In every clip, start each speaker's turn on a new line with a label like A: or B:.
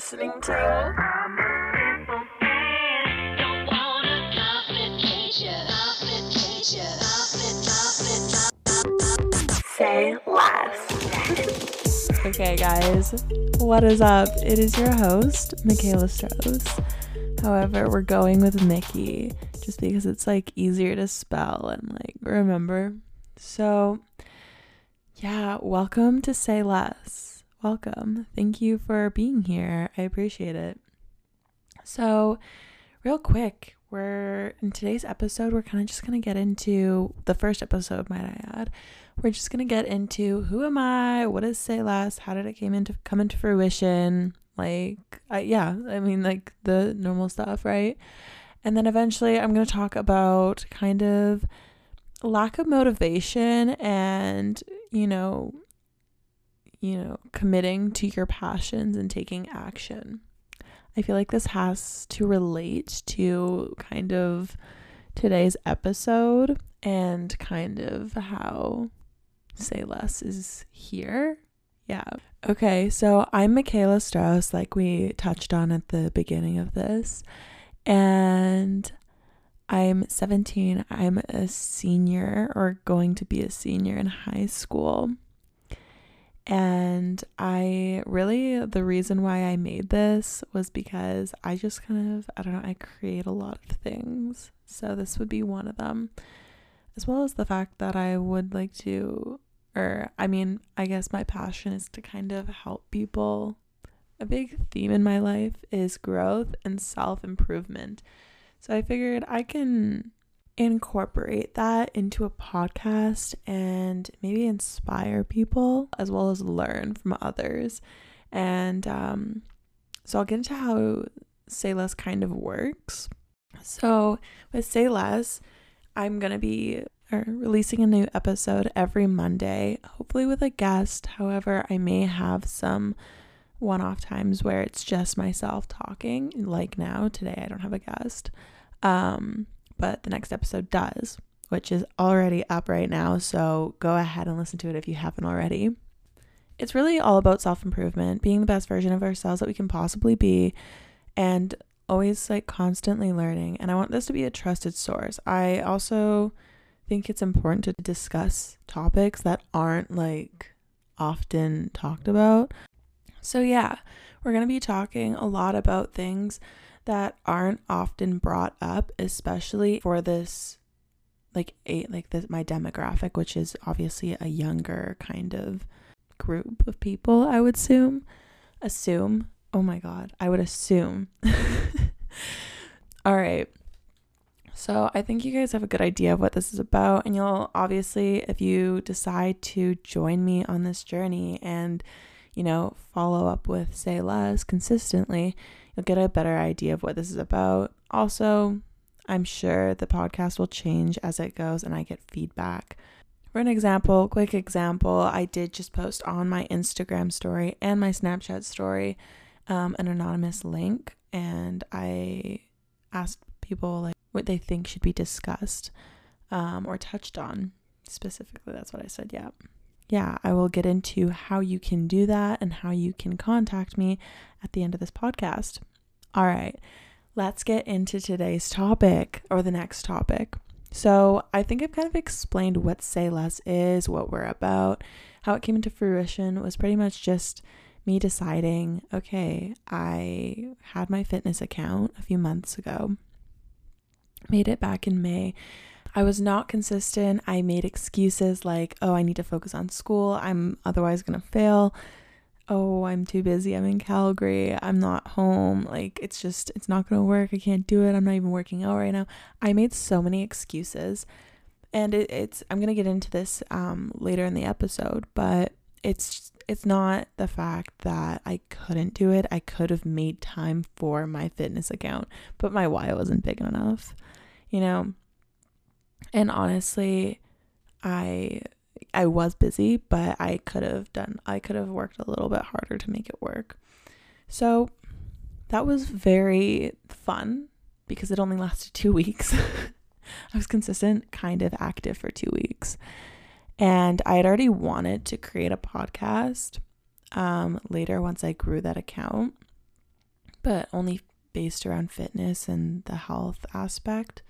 A: listening to. Say less. okay, guys, what is up? It is your host, Michaela Strauss. However, we're going with Mickey just because it's like easier to spell and like remember. So, yeah, welcome to Say Less. Welcome. Thank you for being here. I appreciate it. So, real quick, we're in today's episode, we're kind of just going to get into the first episode, might I add. We're just going to get into who am I? What is Say Less? How did it came into come into fruition? Like, I, yeah, I mean like the normal stuff, right? And then eventually I'm going to talk about kind of lack of motivation and, you know, you know, committing to your passions and taking action. I feel like this has to relate to kind of today's episode and kind of how Say Less is here. Yeah. Okay, so I'm Michaela Strauss, like we touched on at the beginning of this, and I'm 17. I'm a senior or going to be a senior in high school. And I really, the reason why I made this was because I just kind of, I don't know, I create a lot of things. So this would be one of them, as well as the fact that I would like to, or I mean, I guess my passion is to kind of help people. A big theme in my life is growth and self improvement. So I figured I can incorporate that into a podcast and maybe inspire people as well as learn from others. And um, so I'll get into how Say Less kind of works. So with Say Less, I'm going to be er, releasing a new episode every Monday, hopefully with a guest. However, I may have some one off times where it's just myself talking, like now. Today, I don't have a guest. Um, but the next episode does, which is already up right now. So go ahead and listen to it if you haven't already. It's really all about self improvement, being the best version of ourselves that we can possibly be, and always like constantly learning. And I want this to be a trusted source. I also think it's important to discuss topics that aren't like often talked about. So, yeah, we're going to be talking a lot about things that aren't often brought up, especially for this like a like this my demographic, which is obviously a younger kind of group of people, I would assume. Assume. Oh my god, I would assume. All right. So, I think you guys have a good idea of what this is about, and you'll obviously, if you decide to join me on this journey and, you know, follow up with Say Less consistently, you'll get a better idea of what this is about. Also, I'm sure the podcast will change as it goes and I get feedback. For an example, quick example, I did just post on my Instagram story and my Snapchat story um, an anonymous link, and I asked people like what they think should be discussed um, or touched on specifically. That's what I said. Yeah yeah, I will get into how you can do that and how you can contact me at the end of this podcast. All right, let's get into today's topic or the next topic. So, I think I've kind of explained what Say Less is, what we're about, how it came into fruition was pretty much just me deciding okay, I had my fitness account a few months ago, made it back in May I was not consistent. I made excuses like, oh, I need to focus on school. I'm otherwise going to fail. Oh, I'm too busy. I'm in Calgary. I'm not home. Like, it's just, it's not going to work. I can't do it. I'm not even working out right now. I made so many excuses. And it, it's, I'm going to get into this um, later in the episode, but it's, it's not the fact that I couldn't do it. I could have made time for my fitness account, but my why wasn't big enough. You know, and honestly, I I was busy, but I could have done I could have worked a little bit harder to make it work. So that was very fun because it only lasted 2 weeks. I was consistent, kind of active for 2 weeks. And I had already wanted to create a podcast um later once I grew that account. but only based around fitness and the health aspect.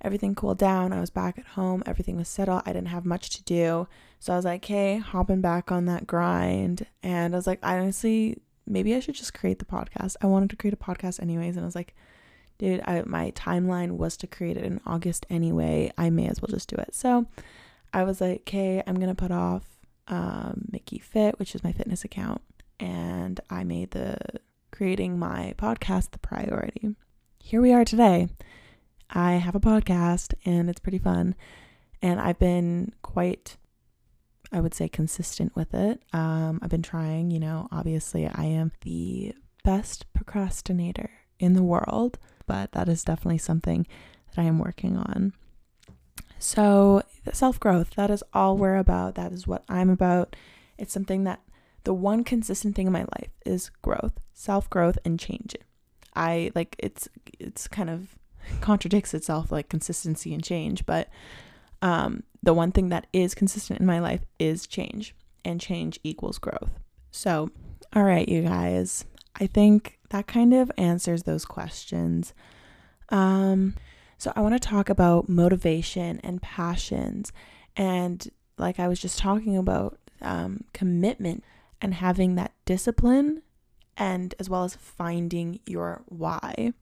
A: Everything cooled down. I was back at home. Everything was settled. I didn't have much to do. So I was like, hey, hopping back on that grind. And I was like, honestly, maybe I should just create the podcast. I wanted to create a podcast anyways. And I was like, dude, I, my timeline was to create it in August anyway. I may as well just do it. So I was like, okay, I'm going to put off um, Mickey Fit, which is my fitness account. And I made the creating my podcast the priority. Here we are today. I have a podcast and it's pretty fun. And I've been quite, I would say, consistent with it. Um, I've been trying, you know, obviously, I am the best procrastinator in the world, but that is definitely something that I am working on. So, self growth, that is all we're about. That is what I'm about. It's something that the one consistent thing in my life is growth, self growth, and change. I like it's it's kind of contradicts itself like consistency and change, but um, the one thing that is consistent in my life is change, and change equals growth. So, all right, you guys, I think that kind of answers those questions. Um, so, I want to talk about motivation and passions, and like I was just talking about, um, commitment and having that discipline, and as well as finding your why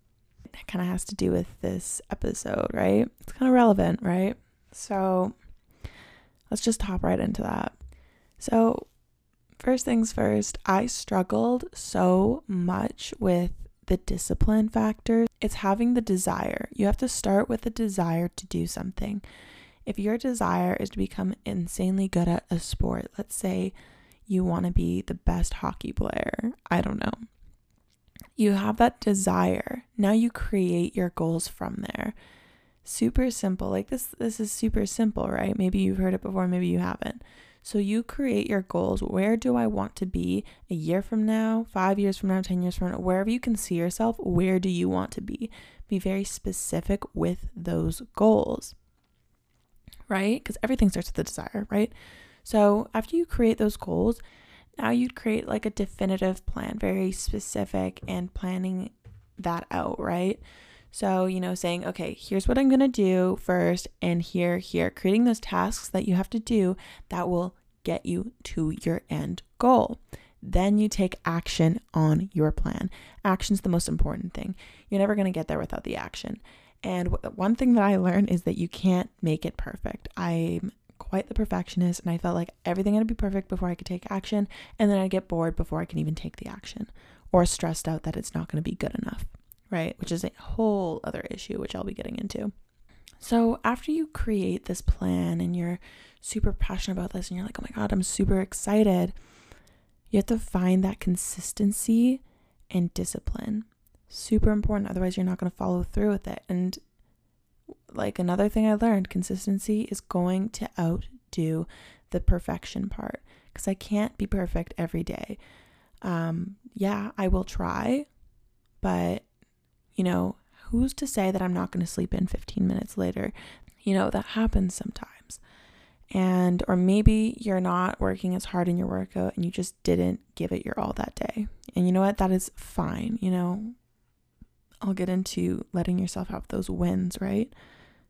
A: it kind of has to do with this episode, right? It's kind of relevant, right? So let's just hop right into that. So, first things first, I struggled so much with the discipline factor. It's having the desire. You have to start with the desire to do something. If your desire is to become insanely good at a sport, let's say you want to be the best hockey player, I don't know you have that desire. Now you create your goals from there. Super simple. Like this this is super simple, right? Maybe you've heard it before, maybe you haven't. So you create your goals. Where do I want to be a year from now, 5 years from now, 10 years from now, wherever you can see yourself, where do you want to be? Be very specific with those goals. Right? Cuz everything starts with a desire, right? So after you create those goals, now you'd create like a definitive plan, very specific, and planning that out, right? So, you know, saying, okay, here's what I'm going to do first, and here, here, creating those tasks that you have to do that will get you to your end goal. Then you take action on your plan. Action's the most important thing. You're never going to get there without the action. And one thing that I learned is that you can't make it perfect. I'm quite the perfectionist and I felt like everything had to be perfect before I could take action and then I'd get bored before I can even take the action or stressed out that it's not going to be good enough, right? Which is a whole other issue which I'll be getting into. So, after you create this plan and you're super passionate about this and you're like, "Oh my god, I'm super excited." You have to find that consistency and discipline. Super important otherwise you're not going to follow through with it. And like another thing I learned consistency is going to outdo the perfection part because I can't be perfect every day. Um, yeah, I will try, but you know, who's to say that I'm not going to sleep in 15 minutes later? You know, that happens sometimes. And, or maybe you're not working as hard in your workout and you just didn't give it your all that day. And you know what? That is fine. You know, I'll get into letting yourself have those wins, right?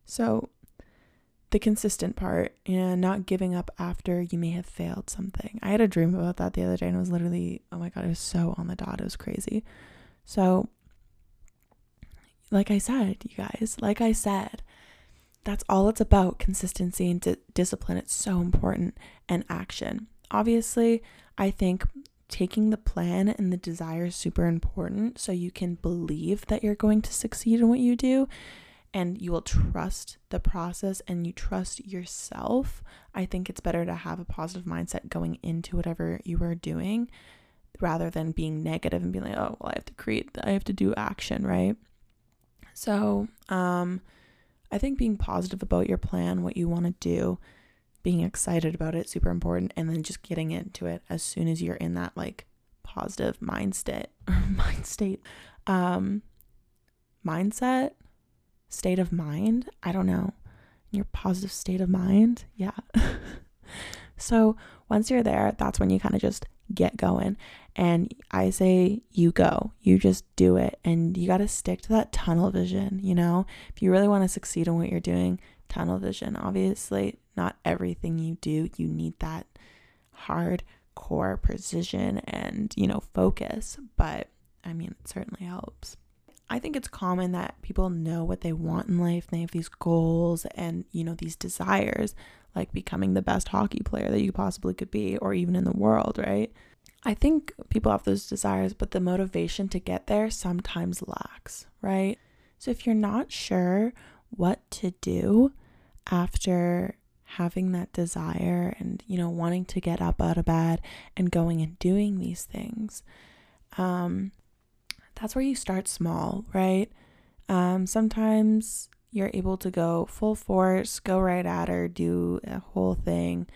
A: So, the consistent part and not giving up after you may have failed something. I had a dream about that the other day and it was literally, oh my God, it was so on the dot. It was crazy. So, like I said, you guys, like I said, that's all it's about consistency and di- discipline. It's so important and action. Obviously, I think taking the plan and the desire is super important so you can believe that you're going to succeed in what you do and you will trust the process and you trust yourself, I think it's better to have a positive mindset going into whatever you are doing rather than being negative and being like, oh, well, I have to create, I have to do action, right? So, um, I think being positive about your plan, what you want to do, being excited about it, super important, and then just getting into it as soon as you're in that like positive mind state, mind state, um, mindset state of mind. I don't know. Your positive state of mind. Yeah. so once you're there, that's when you kind of just get going. And I say you go, you just do it. And you got to stick to that tunnel vision, you know? If you really want to succeed in what you're doing, tunnel vision. Obviously, not everything you do, you need that hard core precision and, you know, focus. But I mean, it certainly helps. I think it's common that people know what they want in life. They have these goals and, you know, these desires, like becoming the best hockey player that you possibly could be, or even in the world, right? I think people have those desires, but the motivation to get there sometimes lacks, right? So if you're not sure what to do after having that desire and, you know, wanting to get up out of bed and going and doing these things, um, that's where you start small, right? Um, sometimes you're able to go full force, go right at her, do a whole thing.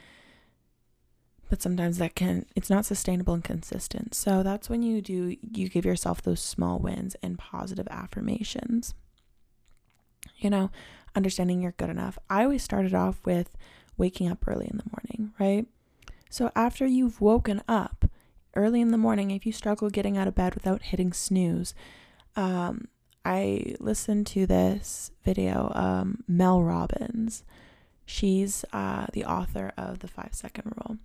A: But sometimes that can, it's not sustainable and consistent. So that's when you do, you give yourself those small wins and positive affirmations. You know, understanding you're good enough. I always started off with waking up early in the morning, right? So after you've woken up, early in the morning, if you struggle getting out of bed without hitting snooze, um, I listened to this video, um, Mel Robbins. She's uh, the author of the five second rule.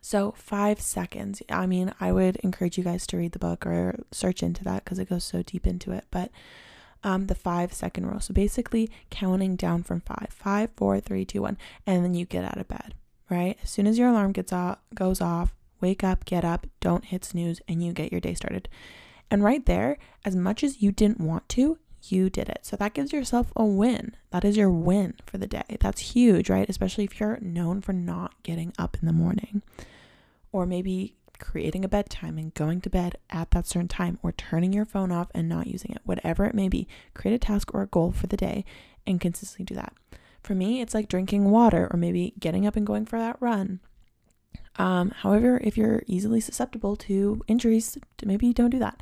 A: So, five seconds. I mean, I would encourage you guys to read the book or search into that because it goes so deep into it. But um, the five second rule. So, basically, counting down from five, five, four, three, two, one, and then you get out of bed, right? As soon as your alarm gets off, goes off, wake up, get up, don't hit snooze, and you get your day started. And right there, as much as you didn't want to, you did it. So that gives yourself a win. That is your win for the day. That's huge, right? Especially if you're known for not getting up in the morning. Or maybe creating a bedtime and going to bed at that certain time, or turning your phone off and not using it, whatever it may be. Create a task or a goal for the day and consistently do that. For me, it's like drinking water or maybe getting up and going for that run um, however, if you're easily susceptible to injuries, maybe don't do that.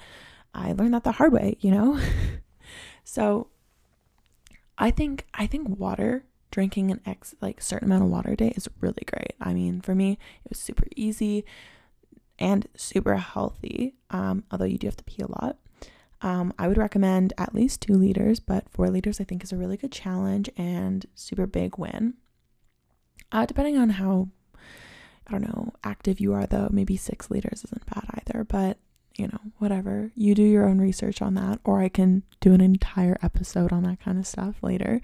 A: I learned that the hard way, you know? so I think I think water drinking an ex like certain amount of water a day is really great. I mean, for me, it was super easy and super healthy. Um, although you do have to pee a lot. Um, I would recommend at least two liters, but four liters I think is a really good challenge and super big win. Uh, depending on how I don't know, active you are though, maybe six liters isn't bad either, but you know, whatever. You do your own research on that, or I can do an entire episode on that kind of stuff later.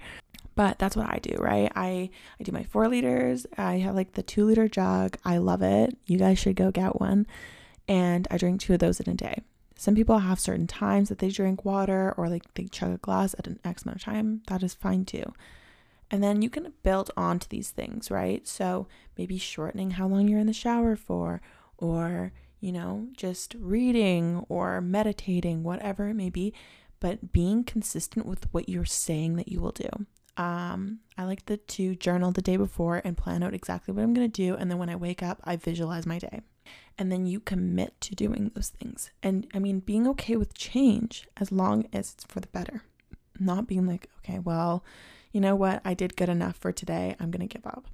A: But that's what I do, right? I I do my four liters. I have like the two liter jug. I love it. You guys should go get one. And I drink two of those in a day. Some people have certain times that they drink water or like they chug a glass at an X amount of time. That is fine too. And then you can build onto these things, right? So maybe shortening how long you're in the shower for, or, you know, just reading or meditating, whatever it may be, but being consistent with what you're saying that you will do. Um, I like the to journal the day before and plan out exactly what I'm going to do. And then when I wake up, I visualize my day. And then you commit to doing those things. And I mean, being okay with change as long as it's for the better, not being like, okay, well, you know what, I did good enough for today, I'm going to give up.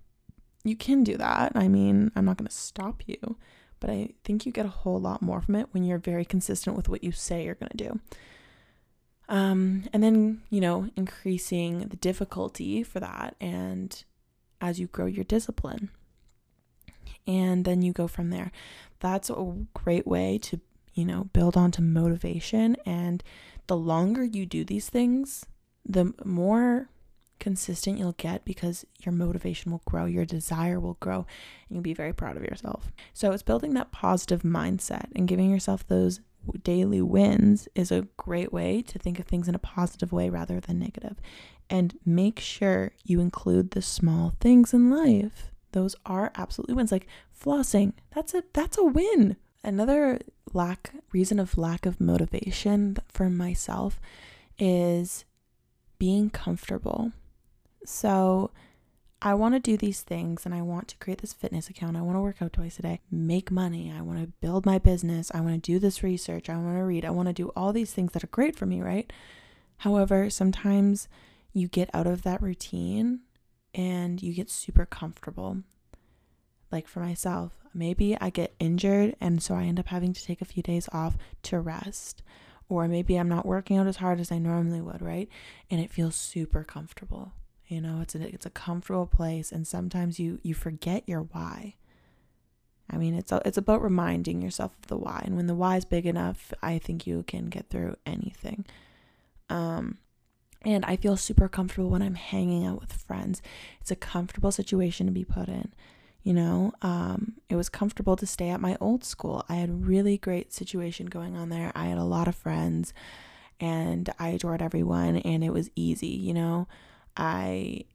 A: You can do that. I mean, I'm not going to stop you, but I think you get a whole lot more from it when you're very consistent with what you say you're going to do. Um, and then, you know, increasing the difficulty for that and as you grow your discipline. And then you go from there. That's a great way to, you know, build onto motivation. And the longer you do these things, the more consistent you'll get because your motivation will grow, your desire will grow, and you'll be very proud of yourself. So it's building that positive mindset and giving yourself those daily wins is a great way to think of things in a positive way rather than negative. And make sure you include the small things in life. Those are absolutely wins. Like flossing, that's a that's a win. Another lack reason of lack of motivation for myself is being comfortable. So I want to do these things and I want to create this fitness account. I want to work out twice a day, make money. I want to build my business. I want to do this research. I want to read. I want to do all these things that are great for me, right? However, sometimes you get out of that routine and you get super comfortable. like for myself, maybe I get injured and so I end up having to take a few days off to rest. Or maybe I'm not working out as hard as I normally would, right? And it feels super comfortable. You know, it's a it's a comfortable place and sometimes you you forget your why. I mean, it's it's about reminding yourself of the why. And when the why is big enough, I think you can get through anything. Um and I feel super comfortable when I'm hanging out with friends. It's a comfortable situation to be put in. You know, um, it was comfortable to stay at my old school. I had a really great situation going on there. I had a lot of friends and I adored everyone and it was easy, you know. I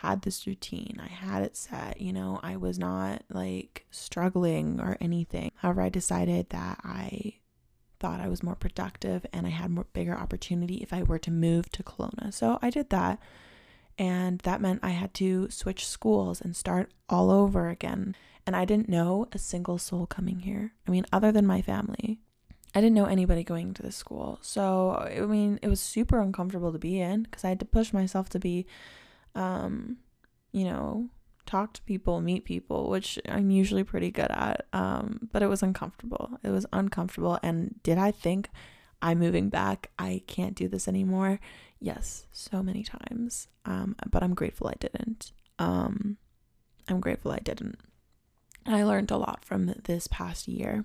A: had this routine. I had it set, you know. I was not like struggling or anything. However, I decided that I thought I was more productive and I had more bigger opportunity if I were to move to Kelowna. So I did that. And that meant I had to switch schools and start all over again. And I didn't know a single soul coming here. I mean, other than my family, I didn't know anybody going to this school. So, I mean, it was super uncomfortable to be in because I had to push myself to be, um, you know, talk to people, meet people, which I'm usually pretty good at. Um, but it was uncomfortable. It was uncomfortable. And did I think I'm moving back? I can't do this anymore. Yes, so many times. Um, but I'm grateful I didn't. Um, I'm grateful I didn't. I learned a lot from this past year.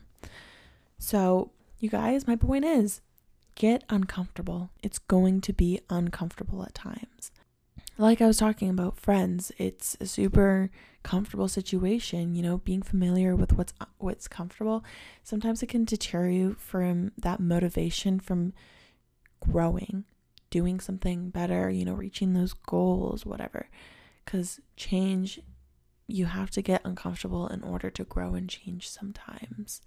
A: So, you guys, my point is get uncomfortable. It's going to be uncomfortable at times. Like I was talking about friends, it's a super comfortable situation, you know, being familiar with what's what's comfortable. Sometimes it can deter you from that motivation from growing doing something better, you know, reaching those goals, whatever. Because change, you have to get uncomfortable in order to grow and change sometimes.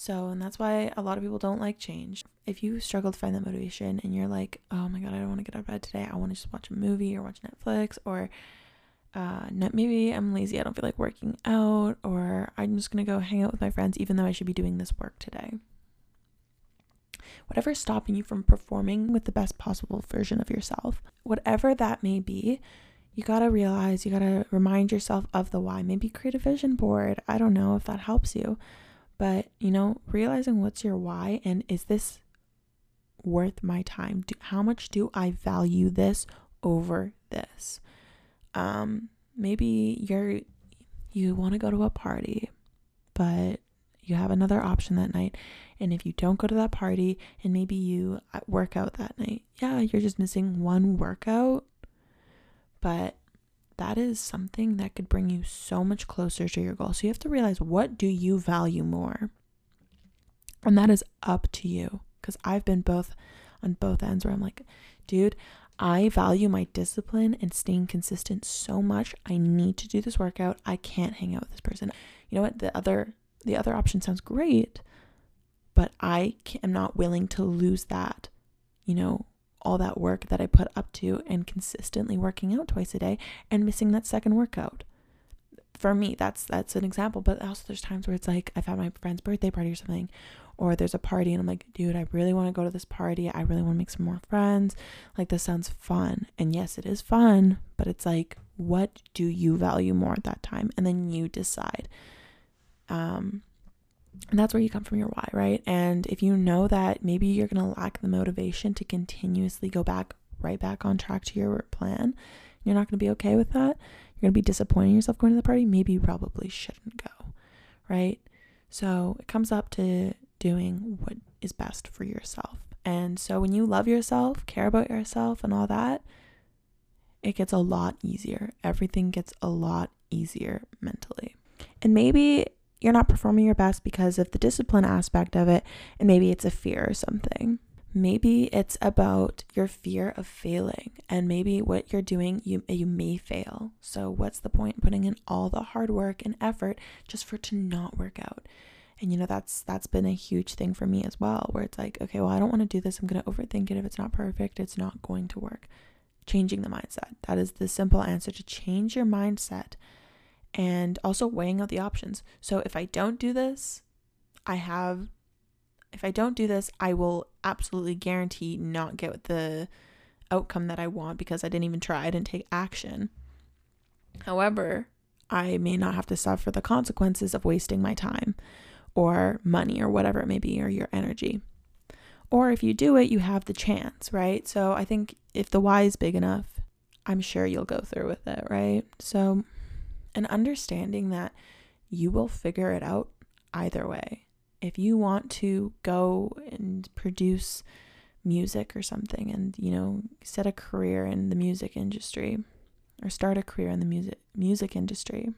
A: So, and that's why a lot of people don't like change. If you struggle to find that motivation and you're like, oh my God, I don't want to get out of bed today, I want to just watch a movie or watch Netflix, or uh, maybe I'm lazy, I don't feel like working out, or I'm just going to go hang out with my friends, even though I should be doing this work today whatever's stopping you from performing with the best possible version of yourself, whatever that may be, you got to realize, you got to remind yourself of the why. Maybe create a vision board. I don't know if that helps you, but you know, realizing what's your why and is this worth my time? Do, how much do I value this over this? Um, maybe you're you want to go to a party, but you have another option that night. And if you don't go to that party and maybe you uh, work out that night, yeah, you're just missing one workout. But that is something that could bring you so much closer to your goal. So you have to realize what do you value more? And that is up to you because I've been both on both ends where I'm like, dude, I value my discipline and staying consistent so much. I need to do this workout. I can't hang out with this person. You know what? The other the other option sounds great, but I am not willing to lose that, you know, all that work that I put up to and consistently working out twice a day and missing that second workout. For me, that's that's an example, but also there's times where it's like I've had my friend's birthday party or something, or there's a party and I'm like, dude, I really want to go to this party. I really want to make some more friends. Like this sounds fun. And yes, it is fun, but it's like, what do you value more at that time? And then you decide. Um, and that's where you come from your why, right? And if you know that maybe you're going to lack the motivation to continuously go back right back on track to your plan, you're not going to be okay with that. You're going to be disappointing yourself going to the party. Maybe you probably shouldn't go, right? So it comes up to doing what is best for yourself. And so when you love yourself, care about yourself, and all that, it gets a lot easier. Everything gets a lot easier mentally. And maybe you're not performing your best because of the discipline aspect of it, and maybe it's a fear or something. Maybe it's about your fear of failing, and maybe what you're doing, you you may fail. So what's the point putting in all the hard work and effort just for it to not work out? And you know that's that's been a huge thing for me as well, where it's like, okay, well, I don't want to do this. I'm gonna overthink it. If it's not perfect, it's not going to work. Changing the mindset. That is the simple answer to change your mindset and also weighing out the options. So if I don't do this, I have if I don't do this, I will absolutely guarantee not get the outcome that I want because I didn't even try, I didn't take action. However, I may not have to suffer the consequences of wasting my time or money or whatever it may be or your energy. Or if you do it, you have the chance, right? So I think if the why is big enough, I'm sure you'll go through with it, right? So, an understanding that you will figure it out either way. If you want to go and produce music or something and, you know, set a career in the music industry or start a career in the music music industry.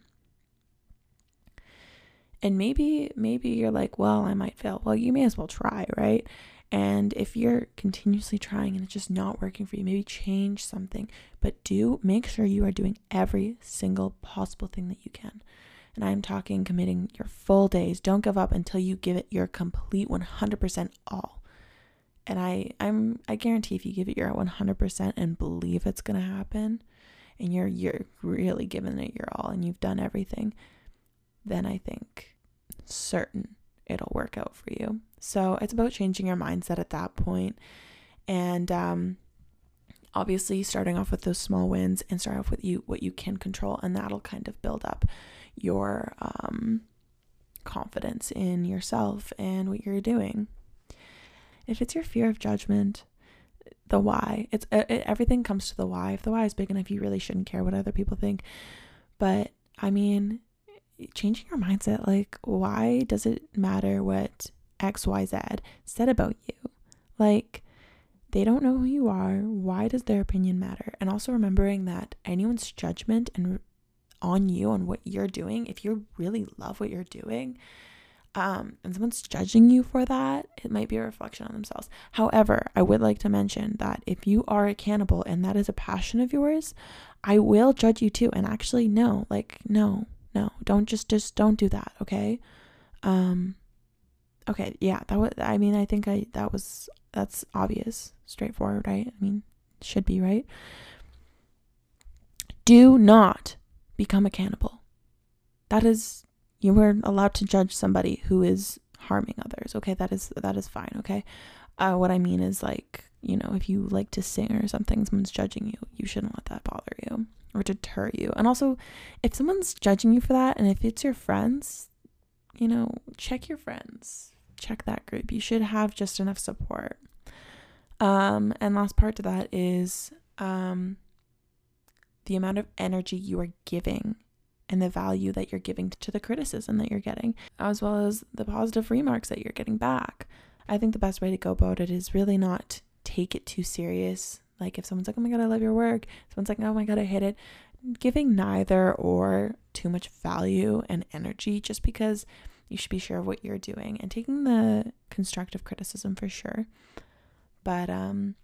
A: And maybe maybe you're like, well, I might fail. Well, you may as well try, right? And if you're continuously trying and it's just not working for you, maybe change something, but do make sure you are doing every single possible thing that you can. And I'm talking committing your full days. Don't give up until you give it your complete 100% all. And I I'm I guarantee if you give it your 100% and believe it's going to happen and you're you're really giving it your all and you've done everything, then I think certain it'll work out for you. So it's about changing your mindset at that point. And um, obviously starting off with those small wins and start off with you what you can control and that'll kind of build up your um, confidence in yourself and what you're doing. If it's your fear of judgment, the why, it's it, everything comes to the why. If the why is big enough, you really shouldn't care what other people think. But I mean, changing your mindset like why does it matter what xyz said about you like they don't know who you are why does their opinion matter and also remembering that anyone's judgment and on you on what you're doing if you really love what you're doing um, and someone's judging you for that, it might be a reflection on themselves. However, I would like to mention that if you are a cannibal and that is a passion of yours, I will judge you too. And actually, no, like, no, no don't just just don't do that okay? Um okay yeah that was i mean i think i that was that's obvious straightforward right? I mean should be right? Do not become a cannibal. That is you were allowed to judge somebody who is harming others okay? That is that is fine okay? Uh, what i mean is like you know if you like to sing or something someone's judging you you shouldn't let that bother you or deter you. And also, if someone's judging you for that, and if it's your friends, you know, check your friends, check that group. You should have just enough support. Um, and last part to that is um, the amount of energy you are giving and the value that you're giving to the criticism that you're getting, as well as the positive remarks that you're getting back. I think the best way to go about it is really not take it too serious like if someone's like, "Oh my god, I love your work," someone's like, "Oh my god, I hate it." Giving neither or too much value and energy just because you should be sure of what you're doing and taking the constructive criticism for sure. But um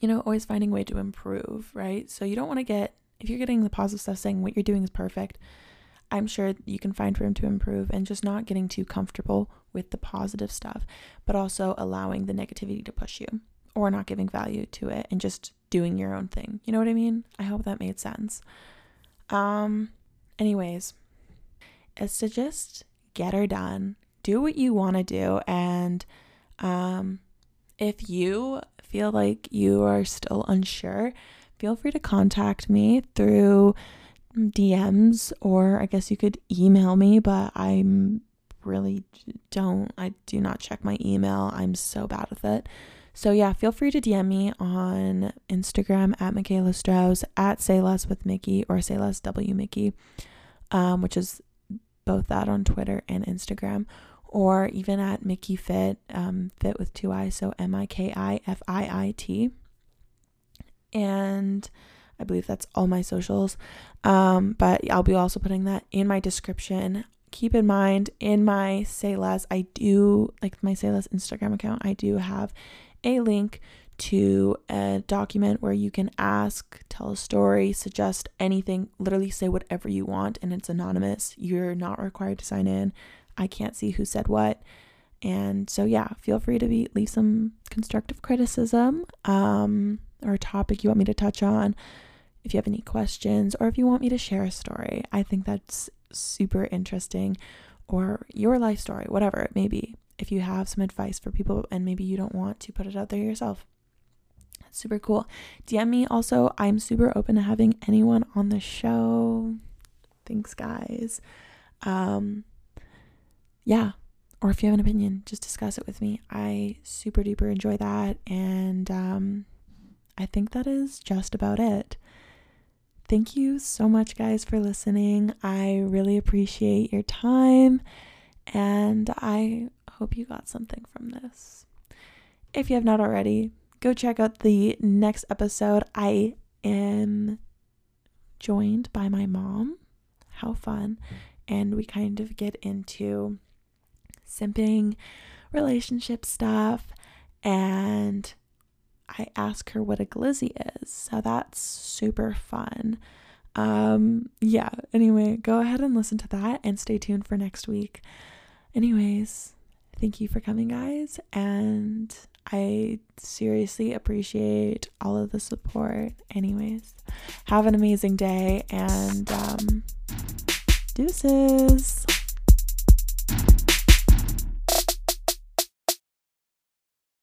A: you know, always finding a way to improve, right? So you don't want to get if you're getting the positive stuff saying what you're doing is perfect, I'm sure you can find room to improve and just not getting too comfortable with the positive stuff, but also allowing the negativity to push you or not giving value to it and just doing your own thing. You know what I mean? I hope that made sense. Um anyways, it's to just get her done. Do what you want to do and um if you feel like you are still unsure, feel free to contact me through DMs or I guess you could email me, but I'm really don't I do not check my email. I'm so bad with it. So yeah, feel free to DM me on Instagram at Michaela Strauss, at Say Less with Mickey, or Say Less W Mickey, um, which is both that on Twitter and Instagram, or even at Mickey Fit, um, Fit with two I, so M I K I F I I T. And I believe that's all my socials. Um, but I'll be also putting that in my description. Keep in mind, in my Say Less, I do like my Say Less Instagram account, I do have a link to a document where you can ask, tell a story, suggest anything, literally say whatever you want, and it's anonymous. You're not required to sign in. I can't see who said what. And so, yeah, feel free to be, leave some constructive criticism um, or a topic you want me to touch on. If you have any questions or if you want me to share a story, I think that's super interesting or your life story, whatever it may be if you have some advice for people and maybe you don't want to put it out there yourself. That's super cool. DM me also. I'm super open to having anyone on the show. Thanks, guys. Um, yeah. Or if you have an opinion, just discuss it with me. I super duper enjoy that. And um, I think that is just about it. Thank you so much, guys, for listening. I really appreciate your time. And I hope you got something from this. If you have not already, go check out the next episode. I am joined by my mom. How fun. And we kind of get into simping, relationship stuff, and I ask her what a glizzy is. So that's super fun. Um yeah, anyway, go ahead and listen to that and stay tuned for next week. Anyways, thank you for coming guys and I seriously appreciate all of the support. Anyways, have an amazing day and um, deuces.